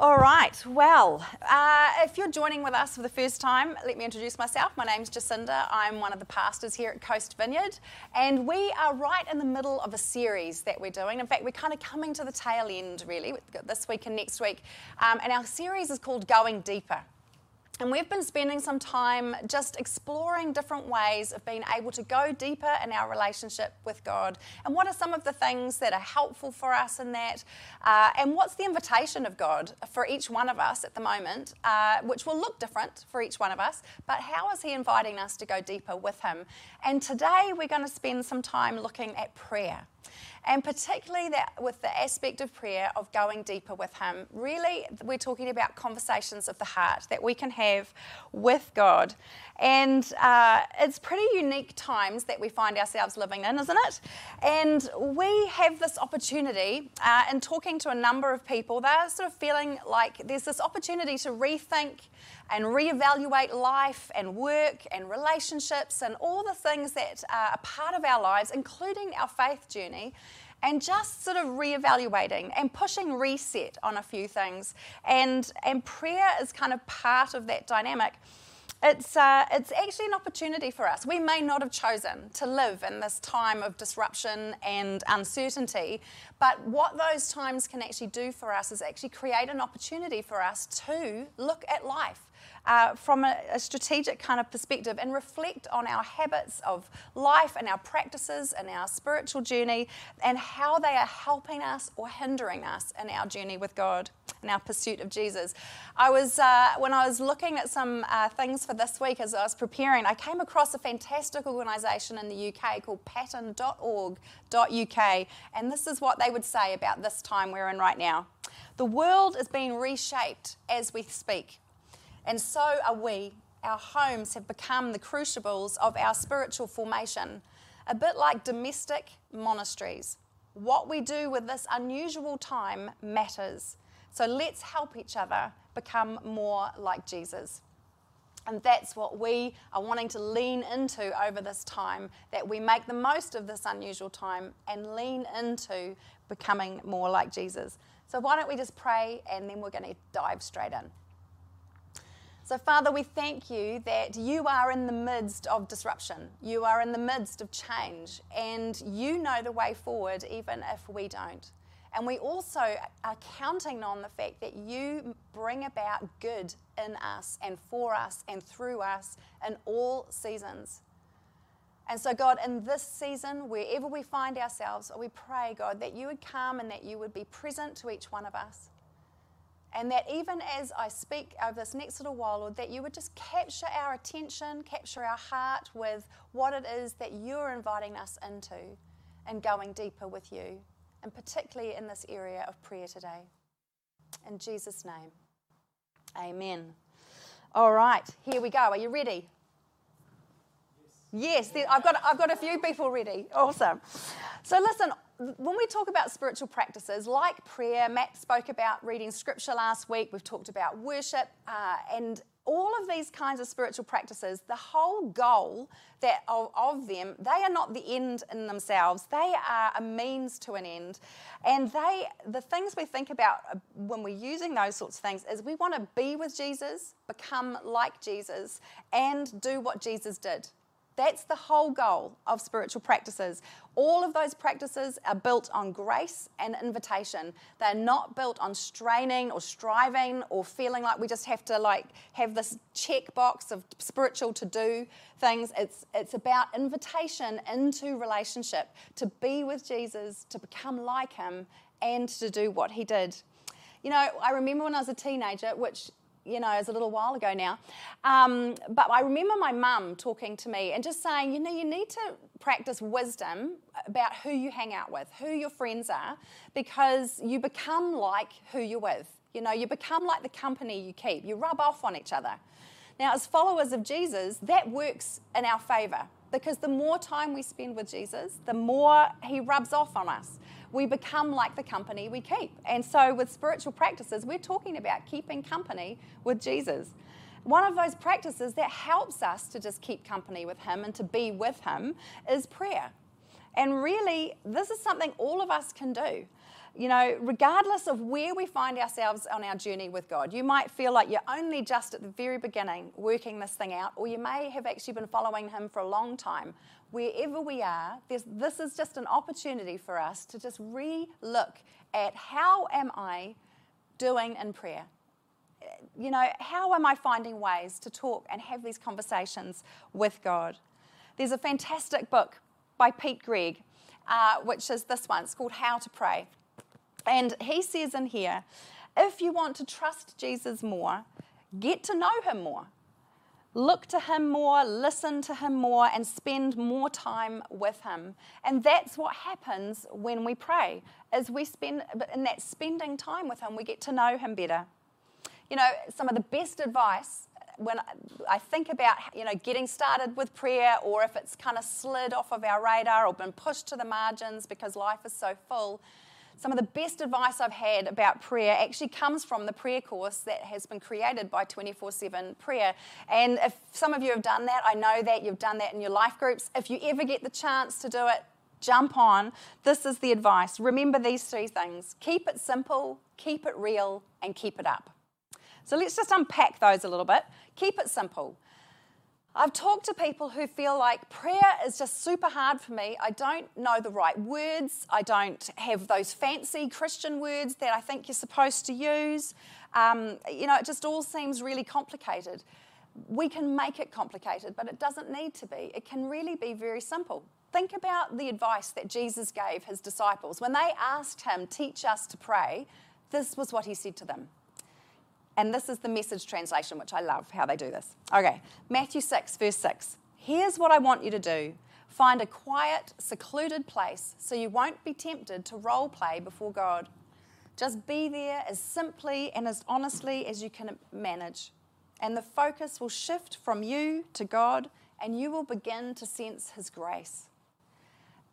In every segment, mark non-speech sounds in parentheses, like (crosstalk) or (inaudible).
All right, well, uh, if you're joining with us for the first time, let me introduce myself. My name's Jacinda. I'm one of the pastors here at Coast Vineyard, and we are right in the middle of a series that we're doing. In fact, we're kind of coming to the tail end, really, this week and next week. Um, and our series is called Going Deeper. And we've been spending some time just exploring different ways of being able to go deeper in our relationship with God. And what are some of the things that are helpful for us in that? Uh, and what's the invitation of God for each one of us at the moment, uh, which will look different for each one of us, but how is He inviting us to go deeper with Him? And today we're going to spend some time looking at prayer and particularly that with the aspect of prayer of going deeper with him. Really we're talking about conversations of the heart that we can have with god. And uh, it's pretty unique times that we find ourselves living in isn't it? And we have this opportunity uh, in talking to a number of people they're sort of feeling like there's this opportunity to rethink and reevaluate life and work and relationships and all the things that are part of our lives, including our faith journey, and just sort of reevaluating and pushing reset on a few things. And, and prayer is kind of part of that dynamic. It's, uh, it's actually an opportunity for us. We may not have chosen to live in this time of disruption and uncertainty, but what those times can actually do for us is actually create an opportunity for us to look at life uh, from a, a, strategic kind of perspective and reflect on our habits of life and our practices and our spiritual journey and how they are helping us or hindering us in our journey with God and our pursuit of Jesus. I was, uh, when I was looking at some uh, things for this week as I was preparing, I came across a fantastic organisation in the UK called pattern.org.uk, and this is what they would say about this time we're in right now. The world is being reshaped as we speak. And so are we. Our homes have become the crucibles of our spiritual formation, a bit like domestic monasteries. What we do with this unusual time matters. So let's help each other become more like Jesus. And that's what we are wanting to lean into over this time, that we make the most of this unusual time and lean into becoming more like Jesus. So, why don't we just pray and then we're going to dive straight in. So, Father, we thank you that you are in the midst of disruption. You are in the midst of change, and you know the way forward, even if we don't. And we also are counting on the fact that you bring about good in us and for us and through us in all seasons. And so, God, in this season, wherever we find ourselves, we pray, God, that you would come and that you would be present to each one of us. And that even as I speak over this next little while, Lord, that you would just capture our attention, capture our heart with what it is that you're inviting us into and going deeper with you, and particularly in this area of prayer today. In Jesus' name, amen. All right, here we go. Are you ready? Yes, I've, got, I've got a few people ready. Awesome. So, listen, when we talk about spiritual practices like prayer, Matt spoke about reading scripture last week, we've talked about worship, uh, and all of these kinds of spiritual practices, the whole goal that of, of, them, they are not the end in themselves. They are a means to an end. And they the things we think about uh, when we're using those sorts of things is we want to be with Jesus, become like Jesus, and do what Jesus did. That's the whole goal of spiritual practices. All of those practices are built on grace and invitation. They're not built on straining or striving or feeling like we just have to like have this checkbox of spiritual to do things. It's it's about invitation into relationship, to be with Jesus, to become like him and to do what he did. You know, I remember when I was a teenager, which you know, is a little while ago now. Um, but I remember my mum talking to me and just saying, you know, you need to practice wisdom about who you hang out with, who your friends are, because you become like who you're with. You know, you become like the company you keep. You rub off on each other. Now, as followers of Jesus, that works in our favor because the more time we spend with Jesus, the more he rubs off on us. We become like the company we keep. And so, with spiritual practices, we're talking about keeping company with Jesus. One of those practices that helps us to just keep company with him and to be with him is prayer. And really, this is something all of us can do you know, regardless of where we find ourselves on our journey with God, you might feel like you're only just at the very beginning working this thing out, or you may have actually been following Him for a long time. Wherever we are, this is just an opportunity for us to just re look at how am I doing in prayer? You know, how am I finding ways to talk and have these conversations with God? There's a fantastic book by Pete Greig, uh, which is this one. It's called How to Pray. And he says in here, if you want to trust Jesus more, get to know him more. Look to him more, listen to him more, and spend more time with him. And that's what happens when we pray, is we spend in that spending time with him, we get to know him better. You know, some of the best advice when I think about you know getting started with prayer, or if it's kind of slid off of our radar or been pushed to the margins because life is so full, some of the best advice I've had about prayer actually comes from the prayer course that has been created by 24 7 Prayer. And if some of you have done that, I know that you've done that in your life groups. If you ever get the chance to do it, jump on. This is the advice. Remember these three things keep it simple, keep it real, and keep it up. So let's just unpack those a little bit. Keep it simple. I've talked to people who feel like prayer is just super hard for me. I don't know the right words. I don't have those fancy Christian words that I think you're supposed to use. Um, you know, it just all seems really complicated. We can make it complicated, but it doesn't need to be. It can really be very simple. Think about the advice that Jesus gave his disciples. When they asked him, Teach us to pray, this was what he said to them and this is the message translation, which I love how they do this. Okay, Matthew 6, verse 6. Here's what I want you to do find a quiet, secluded place so you won't be tempted to role play before God. Just be there as simply and as honestly as you can manage. And the focus will shift from you to God, and you will begin to sense His grace.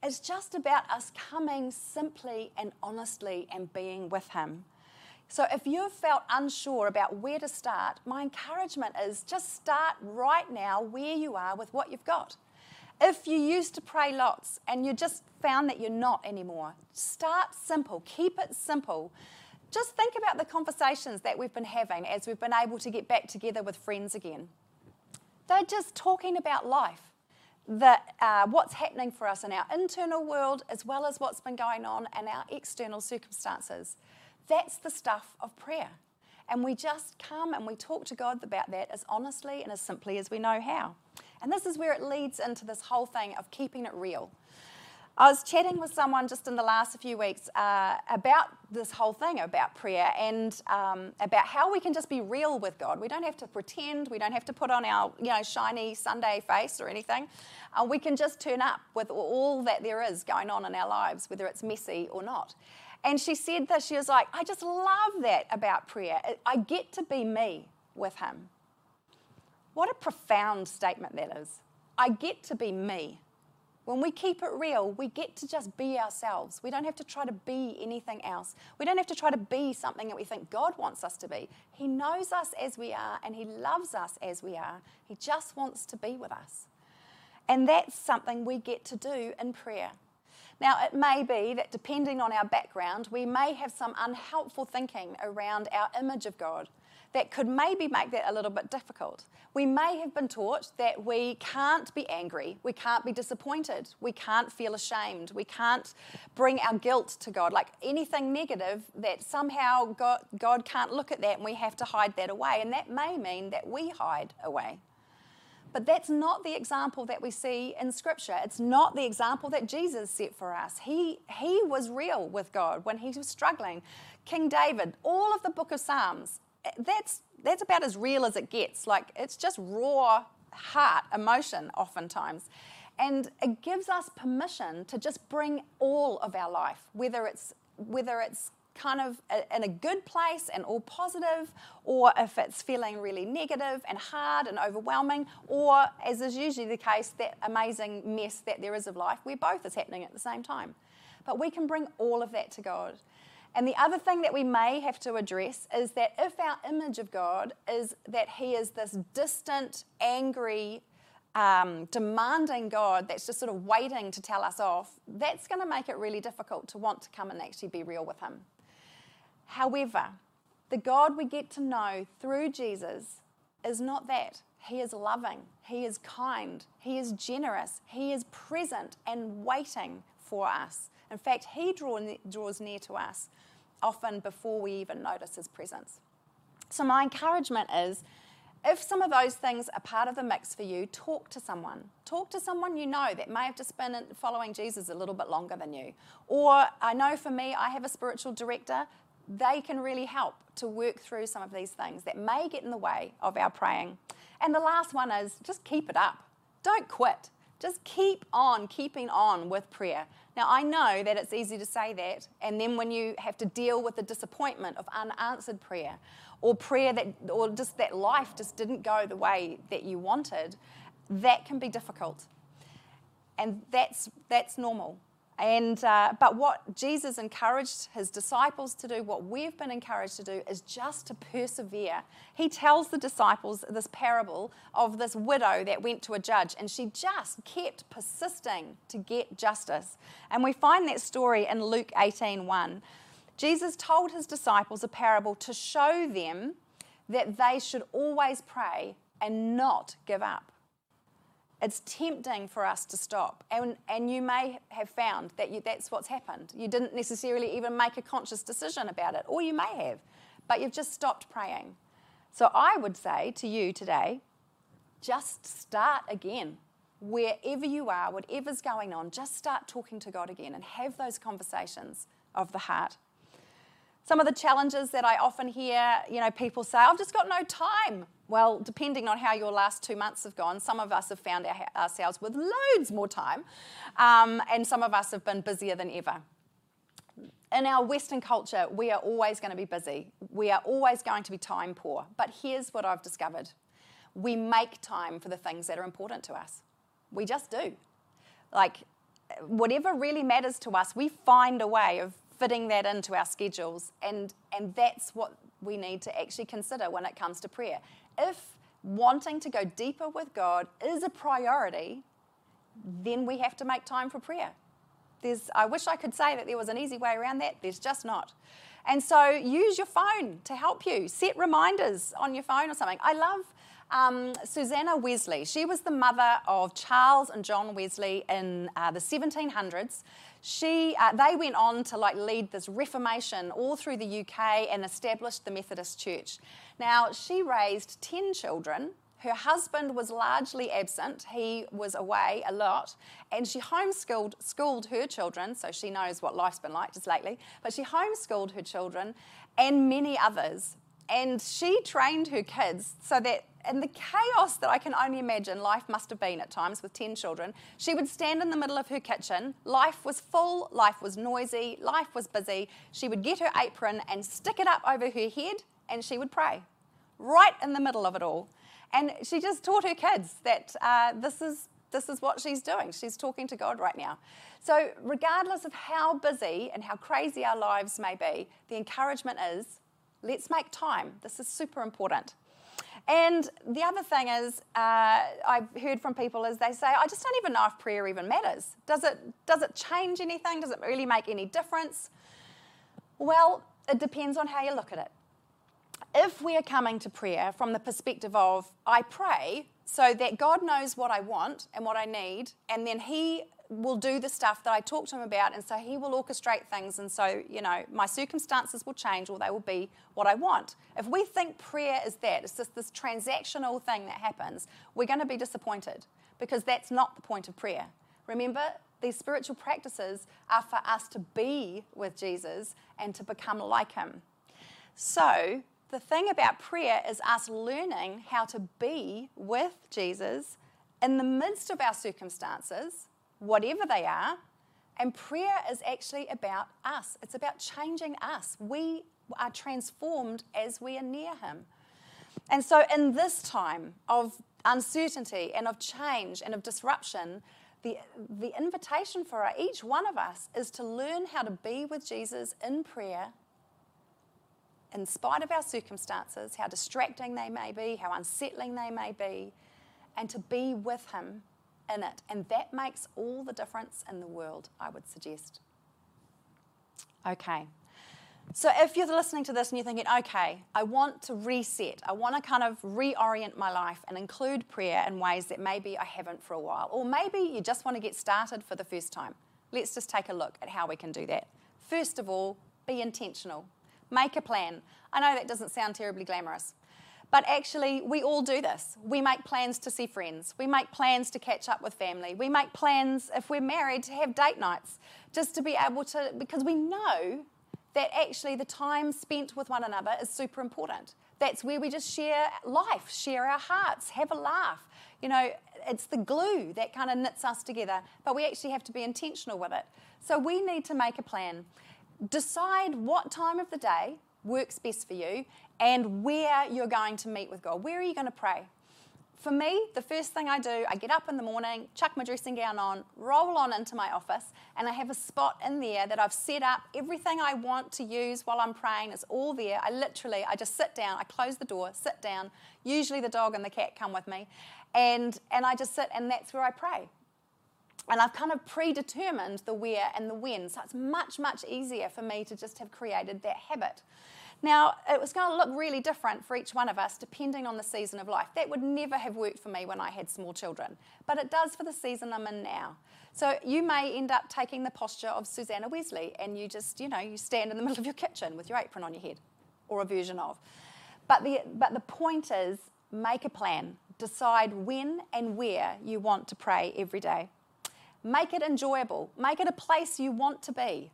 It's just about us coming simply and honestly and being with Him. So if you've felt unsure about where to start, my encouragement is just start right now where you are with what you've got. If you used to pray lots and you just found that you're not anymore, start simple, keep it simple. Just think about the conversations that we've been having as we've been able to get back together with friends again. They're just talking about life, the, uh, what's happening for us in our internal world as well as what's been going on in our external circumstances. That's the stuff of prayer. And we just come and we talk to God about that as honestly and as simply as we know how. And this is where it leads into this whole thing of keeping it real. I was chatting with someone just in the last few weeks uh, about this whole thing about prayer and um, about how we can just be real with God. We don't have to pretend. We don't have to put on our you know shiny Sunday face or anything. Uh, we can just turn up with all that there is going on in our lives, whether it's messy or not. And she said that she was like, I just love that about prayer. I get to be me with him. What a profound statement that is. I get to be me. When we keep it real, we get to just be ourselves. We don't have to try to be anything else. We don't have to try to be something that we think God wants us to be. He knows us as we are and He loves us as we are. He just wants to be with us. And that's something we get to do in prayer. Now, it may be that depending on our background, we may have some unhelpful thinking around our image of God that could maybe make that a little bit difficult. We may have been taught that we can't be angry, we can't be disappointed, we can't feel ashamed, we can't bring our guilt to God. Like anything negative, that somehow God, God can't look at that and we have to hide that away. And that may mean that we hide away. But that's not the example that we see in Scripture. It's not the example that Jesus set for us. He, he was real with God when he was struggling. King David, all of the book of Psalms, eh, that's, that's about as real as it gets. Like, it's just raw heart emotion, oftentimes. And it gives us permission to just bring all of our life, whether it's, whether it's kind of in a good place and all positive, or if it's feeling really negative and hard and overwhelming, or as is usually the case, that amazing mess that there is of life where both is happening at the same time. But we can bring all of that to God. And the other thing that we may have to address is that if our image of God is that He is this distant, angry, um, demanding God that's just sort of waiting to tell us off, that's going to make it really difficult to want to come and actually be real with Him. However, the God we get to know through Jesus is not that. He is loving, He is kind, He is generous, He is present and waiting for us. In fact, He draw, draws near to us often before we even notice His presence. So, my encouragement is if some of those things are part of the mix for you, talk to someone. Talk to someone you know that may have just been following Jesus a little bit longer than you. Or I know for me, I have a spiritual director. They can really help to work through some of these things that may get in the way of our praying. And the last one is just keep it up. Don't quit. Just keep on keeping on with prayer. Now, I know that it's easy to say that, and then when you have to deal with the disappointment of unanswered prayer, or prayer that, or just that life just didn't go the way that you wanted, that can be difficult. And that's, that's normal. And, uh, but what Jesus encouraged his disciples to do, what we've been encouraged to do, is just to persevere. He tells the disciples this parable of this widow that went to a judge, and she just kept persisting to get justice. And we find that story in Luke 18 1. Jesus told his disciples a parable to show them that they should always pray and not give up. It's tempting for us to stop. And, and you may have found that you, that's what's happened. You didn't necessarily even make a conscious decision about it, or you may have, but you've just stopped praying. So I would say to you today just start again. Wherever you are, whatever's going on, just start talking to God again and have those conversations of the heart. Some of the challenges that I often hear, you know, people say, I've just got no time. Well, depending on how your last two months have gone, some of us have found our, ourselves with loads more time, um, and some of us have been busier than ever. In our Western culture, we are always going to be busy. We are always going to be time poor. But here's what I've discovered we make time for the things that are important to us. We just do. Like, whatever really matters to us, we find a way of fitting that into our schedules. And, and that's what we need to actually consider when it comes to prayer. If wanting to go deeper with God is a priority, then we have to make time for prayer. There's, I wish I could say that there was an easy way around that. There's just not. And so use your phone to help you. Set reminders on your phone or something. I love um, Susanna Wesley. She was the mother of Charles and John Wesley in uh, the 1700s she, uh, they went on to like lead this reformation all through the UK and established the Methodist Church. Now, she raised 10 children. Her husband was largely absent. He was away a lot. And she homeschooled schooled her children, so she knows what life's been like just lately. But she homeschooled her children and many others. And she trained her kids so that and the chaos that I can only imagine life must have been at times with 10 children, she would stand in the middle of her kitchen. Life was full, life was noisy, life was busy. She would get her apron and stick it up over her head and she would pray right in the middle of it all. And she just taught her kids that uh, this, is, this is what she's doing. She's talking to God right now. So, regardless of how busy and how crazy our lives may be, the encouragement is let's make time. This is super important. And the other thing is, uh, I've heard from people is they say, I just don't even know if prayer even matters. Does it, does it change anything? Does it really make any difference? Well, it depends on how you look at it. If we are coming to prayer from the perspective of, I pray so that God knows what I want and what I need, and then He will do the stuff that I talk to him about, and so he will orchestrate things, and so, you know, my circumstances will change or they will be what I want. If we think prayer is that, it's just this transactional thing that happens, we're going to be disappointed because that's not the point of prayer. Remember, these spiritual practices are for us to be with Jesus and to become like him. So, the thing about prayer is us learning how to be with Jesus in the midst of our circumstances whatever they are, And prayer is actually about us, it's about changing us. We are transformed as we are near Him. And so, in this time of uncertainty and of change and of disruption, the, the invitation for each one of us is to learn how to be with Jesus in prayer, in spite of our circumstances, how distracting they may be, how unsettling they may be, and to be with Him in it. And that makes all the difference in the world, I would suggest. Okay. So, if you're listening to this and you're thinking, okay, I want to reset, I want to kind of reorient my life and include prayer in ways that maybe I haven't for a while, or maybe you just want to get started for the first time, let's just take a look at how we can do that. First of all, be intentional, make a plan. I know that doesn't sound terribly glamorous, but actually, we all do this. We make plans to see friends. We make plans to catch up with family. We make plans, if we're married, to have date nights, just to be able to, because we know that actually the time spent with one another is super important. That's where we just share life, share our hearts, have a laugh. You know, it's the glue that kind of knits us together, but we actually have to be intentional with it. So we need to make a plan. Decide what time of the day works best for you and where you're going to meet with God. Where are you going to pray? For me, the first thing I do, I get up in the morning, chuck my dressing gown on, roll on into my office, and I have a spot in there that I've set up. Everything I want to use while I'm praying is all there. I literally, I just sit down, I close the door, sit down. Usually the dog and the cat come with me, and and I just sit, and that's where I pray. And I've kind of predetermined the where and the when, so it's much much easier for me to just have created that habit. Now, it was going to look really different for each one of us depending on the season of life. That would never have worked for me when I had small children, but it does for the season I'm in now. So you may end up taking the posture of Susanna Wesley and you just, you know, you stand in the (laughs) middle of your kitchen with your apron on your head or a version of. But the, but the point is make a plan, decide when and where you want to pray every day. Make it enjoyable, make it a place you want to be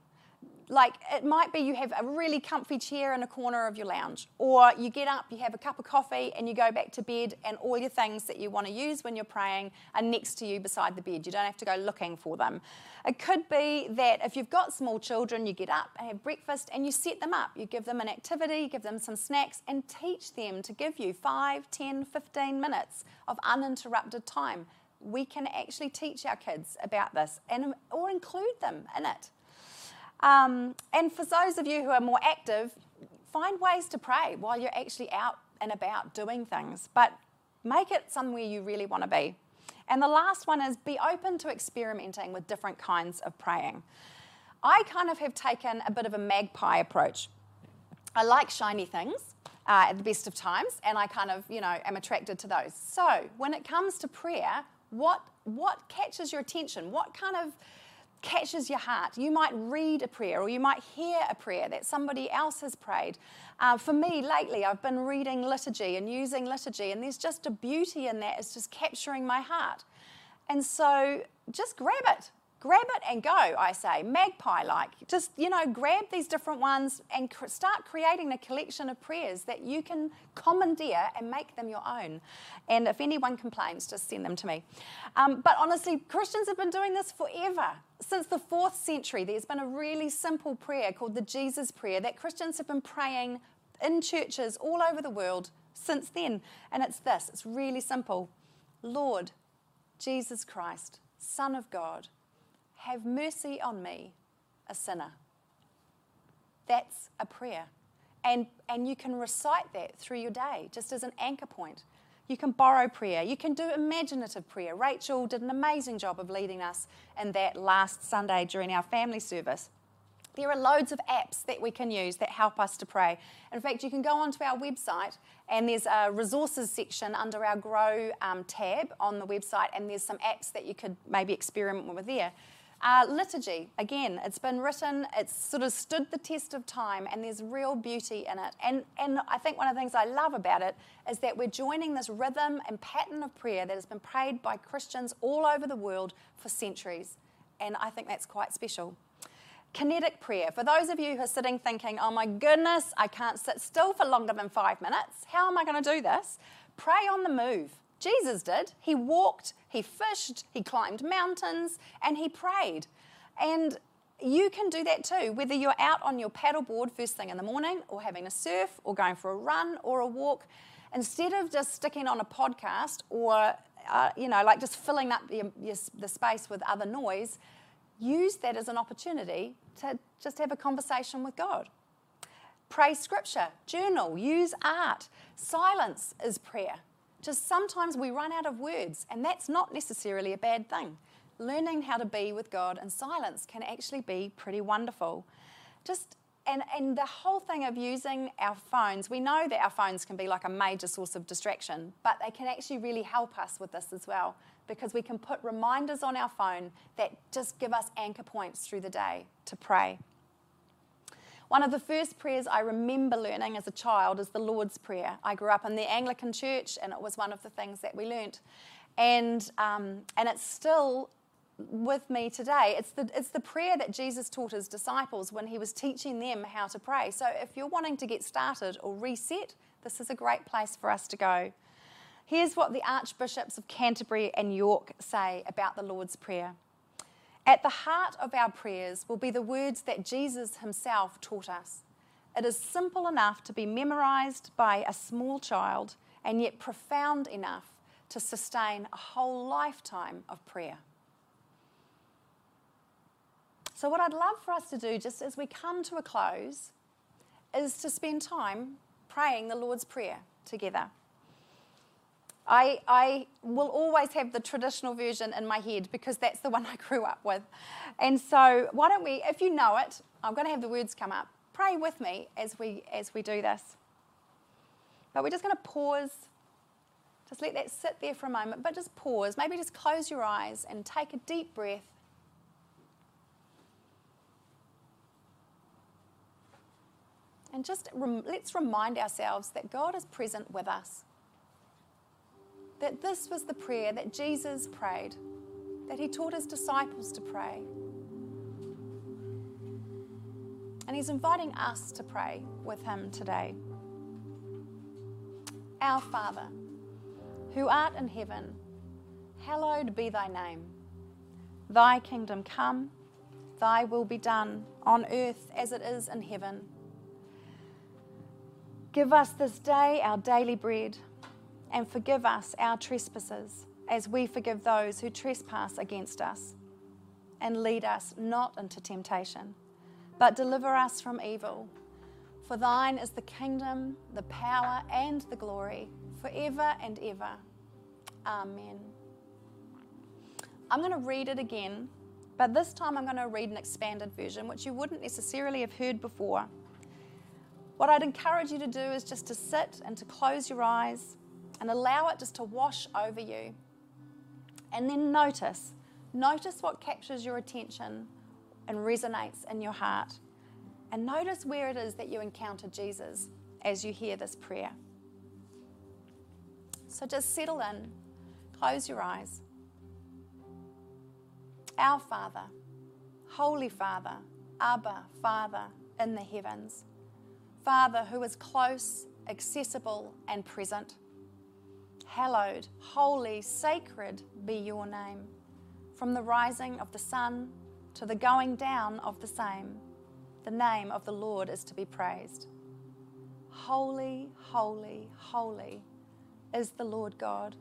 like it might be you have a really comfy chair in a corner of your lounge, or you get up, you have a cup of coffee, and you go back to bed, and all your things that you want to use when you're praying are next to you beside the bed. You don't have to go looking for them. It could be that if you've got small children, you get up and have breakfast and you set them up. You give them an activity, give them some snacks, and teach them to give you 5, 10, 15 minutes of uninterrupted time. We can actually teach our kids about this and, or include them in it. Um, and for those of you who are more active, find ways to pray while you're actually out and about doing things, but make it somewhere you really want to be. And the last one is be open to experimenting with different kinds of praying. I kind of have taken a bit of a magpie approach. I like shiny things uh, at the best of times, and I kind of, you know, am attracted to those. So when it comes to prayer, what what catches your attention? What kind of catches your heart. You might read a prayer or you might hear a prayer that somebody else has prayed. Uh, for me, lately, I've been reading liturgy and using liturgy, and there's just a beauty in that. It's just capturing my heart. And so just grab it grab it and go, I say, magpie like. Just, you know, grab these different ones and cr- start creating a collection of prayers that you can commandeer and make them your own. And if anyone complains, just send them to me. Um, but honestly, Christians have been doing this forever. Since the fourth century, there's been a really simple prayer called the Jesus Prayer that Christians have been praying in churches all over the world since then. And it's this it's really simple Lord, Jesus Christ, Son of God have mercy on me, a sinner. That's a prayer. And, and you can recite that through your day just as an anchor point. You can borrow prayer. You can do imaginative prayer. Rachel did an amazing job of leading us in that last Sunday during our family service. There are loads of apps that we can use that help us to pray. In fact, you can go onto our website and there's a resources section under our Grow um, tab on the website, and there's some apps that you could maybe experiment with there. Uh, liturgy, again, it's been written, it's sort of stood the test of time, and there's real beauty in it. And, and I think one of the things I love about it is that we're joining this rhythm and pattern of prayer that has been prayed by Christians all over the world for centuries. And I think that's quite special. Kinetic prayer. For those of you who are sitting thinking, oh my goodness, I can't sit still for longer than five minutes, how am I going to do this? Pray on the move. Jesus did. He walked, he fished, he climbed mountains, and he prayed. And you can do that too, whether you're out on your paddleboard first thing in the morning, or having a surf, or going for a run or a walk. Instead of just sticking on a podcast or uh, you know, like just filling up the, the space with other noise, use that as an opportunity to just have a conversation with God. Pray scripture, journal, use art. Silence is prayer. Just sometimes we run out of words, and that's not necessarily a bad thing. Learning how to be with God in silence can actually be pretty wonderful. Just and, and the whole thing of using our phones, we know that our phones can be like a major source of distraction, but they can actually really help us with this as well because we can put reminders on our phone that just give us anchor points through the day to pray. One of the first prayers I remember learning as a child is the Lord's Prayer. I grew up in the Anglican church and it was one of the things that we learnt. And, um, and it's still with me today. It's the, it's the prayer that Jesus taught his disciples when he was teaching them how to pray. So if you're wanting to get started or reset, this is a great place for us to go. Here's what the Archbishops of Canterbury and York say about the Lord's Prayer. At the heart of our prayers will be the words that Jesus himself taught us. It is simple enough to be memorized by a small child and yet profound enough to sustain a whole lifetime of prayer. So, what I'd love for us to do, just as we come to a close, is to spend time praying the Lord's Prayer together. I, I will always have the traditional version in my head because that's the one (laughs) I grew up with. And so, why don't we, if you know it, I'm going to have the words come up. Pray with me as we, as we do this. But we're just going to pause. Just let that sit there for a moment, but just pause. Maybe just close your eyes and take a deep breath And just rem- let's remind ourselves that God is present with us. That this was the prayer that Jesus prayed, that he taught his disciples to pray. And he's inviting us to pray with him today. Our Father, who art in heaven, hallowed be thy name. Thy kingdom come, thy will be done on earth as it is in heaven. Give us this day our daily bread, and forgive us our trespasses, as we forgive those who trespass against us. And lead us not into temptation, but deliver us from evil. For thine is the kingdom, the power, and the glory, forever and ever. Amen. I'm going to read it again, but this time I'm going to read an expanded version, which you wouldn't necessarily have heard before. What I'd encourage you to do is just to sit and to close your eyes and allow it just to wash over you. And then notice, notice what captures your attention and resonates in your heart. And notice where it is that you encounter Jesus as you hear this prayer. So just settle in, close your eyes. Our Father, Holy Father, Abba, Father in the heavens Father who is close, accessible, and present. Hallowed, holy, sacred be your name. From the rising of the sun to the going down of the same, the name of the Lord is to be praised. Holy, holy, holy is the Lord God.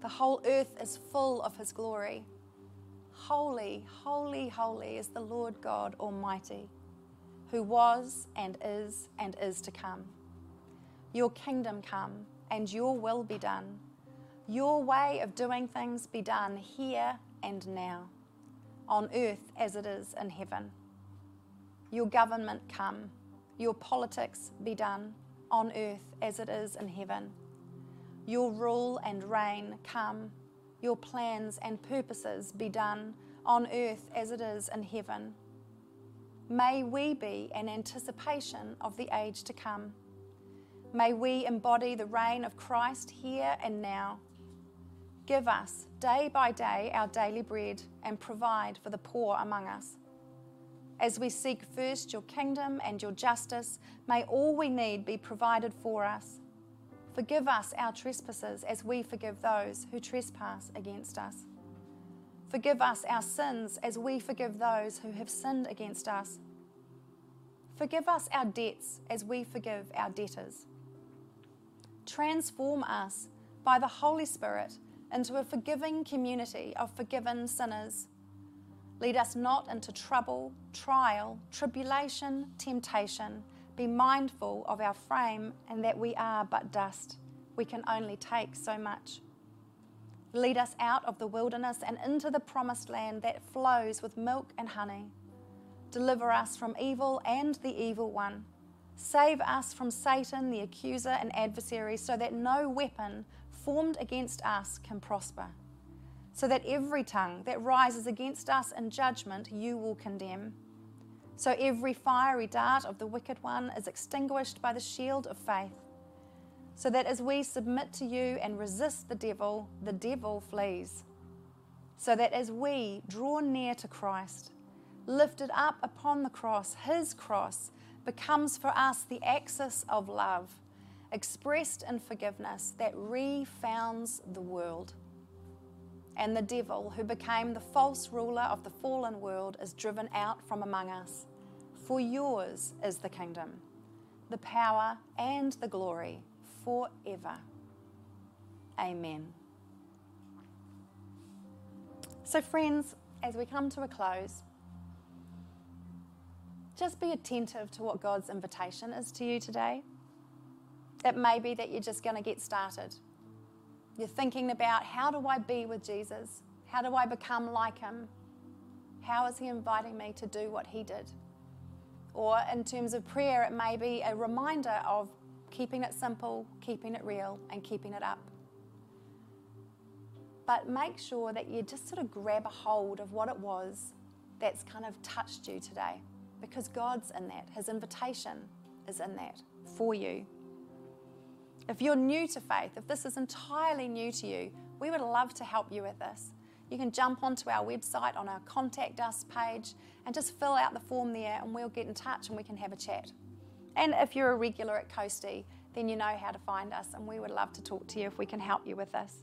The whole earth is full of his glory. Holy, holy, holy is the Lord God Almighty who was and is and is to come. Your kingdom come and your will be done. Your way of doing things be done here and now, on earth as it is in heaven. Your government come, your politics be done, on earth as it is in heaven. Your rule and reign come, your plans and purposes be done, on earth as it is in heaven. May we be an anticipation of the age to come. May we embody the reign of Christ here and now. Give us day by day our daily bread and provide for the poor among us. As we seek first your kingdom and your justice, may all we need be provided for us. Forgive us our trespasses as we forgive those who trespass against us Forgive us our sins as we forgive those who have sinned against us. Forgive us our debts as we forgive our debtors. Transform us by the Holy Spirit into a forgiving community of forgiven sinners. Lead us not into trouble, trial, tribulation, temptation. Be mindful of our frame and that we are but dust. We can only take so much. Lead us out of the wilderness and into the promised land that flows with milk and honey. Deliver us from evil and the evil one. Save us from Satan, the accuser and adversary, so that no weapon formed against us can prosper. So that every tongue that rises against us in judgment you will condemn. So every fiery dart of the wicked one is extinguished by the shield of faith. So that as we submit to you and resist the devil, the devil flees. So that as we draw near to Christ, lifted up upon the cross, his cross, becomes for us the axis of love, expressed in forgiveness that refounds the world. And the devil, who became the false ruler of the fallen world, is driven out from among us. For yours is the kingdom, the power, and the glory forever. Amen. So, friends, as we come to a close, just be attentive to what God's invitation is to you today. It may be that you're just going to get started. You're thinking about how do I be with Jesus? How do I become like him? How is he inviting me to do what he did? Or in terms of prayer, it may be a reminder of keeping it simple, keeping it real, and keeping it up. But make sure that you just sort of grab a hold of what it was that's kind of touched you today because God's in that. His invitation is in that for you. If you're new to faith, if this is entirely new to you, we would love to help you with this. You can jump onto our website on our Contact Us page and just fill out the form there, and we'll get in touch and we can have a chat. And if you're a regular at Coastie, then you know how to find us, and we would love to talk to you if we can help you with this.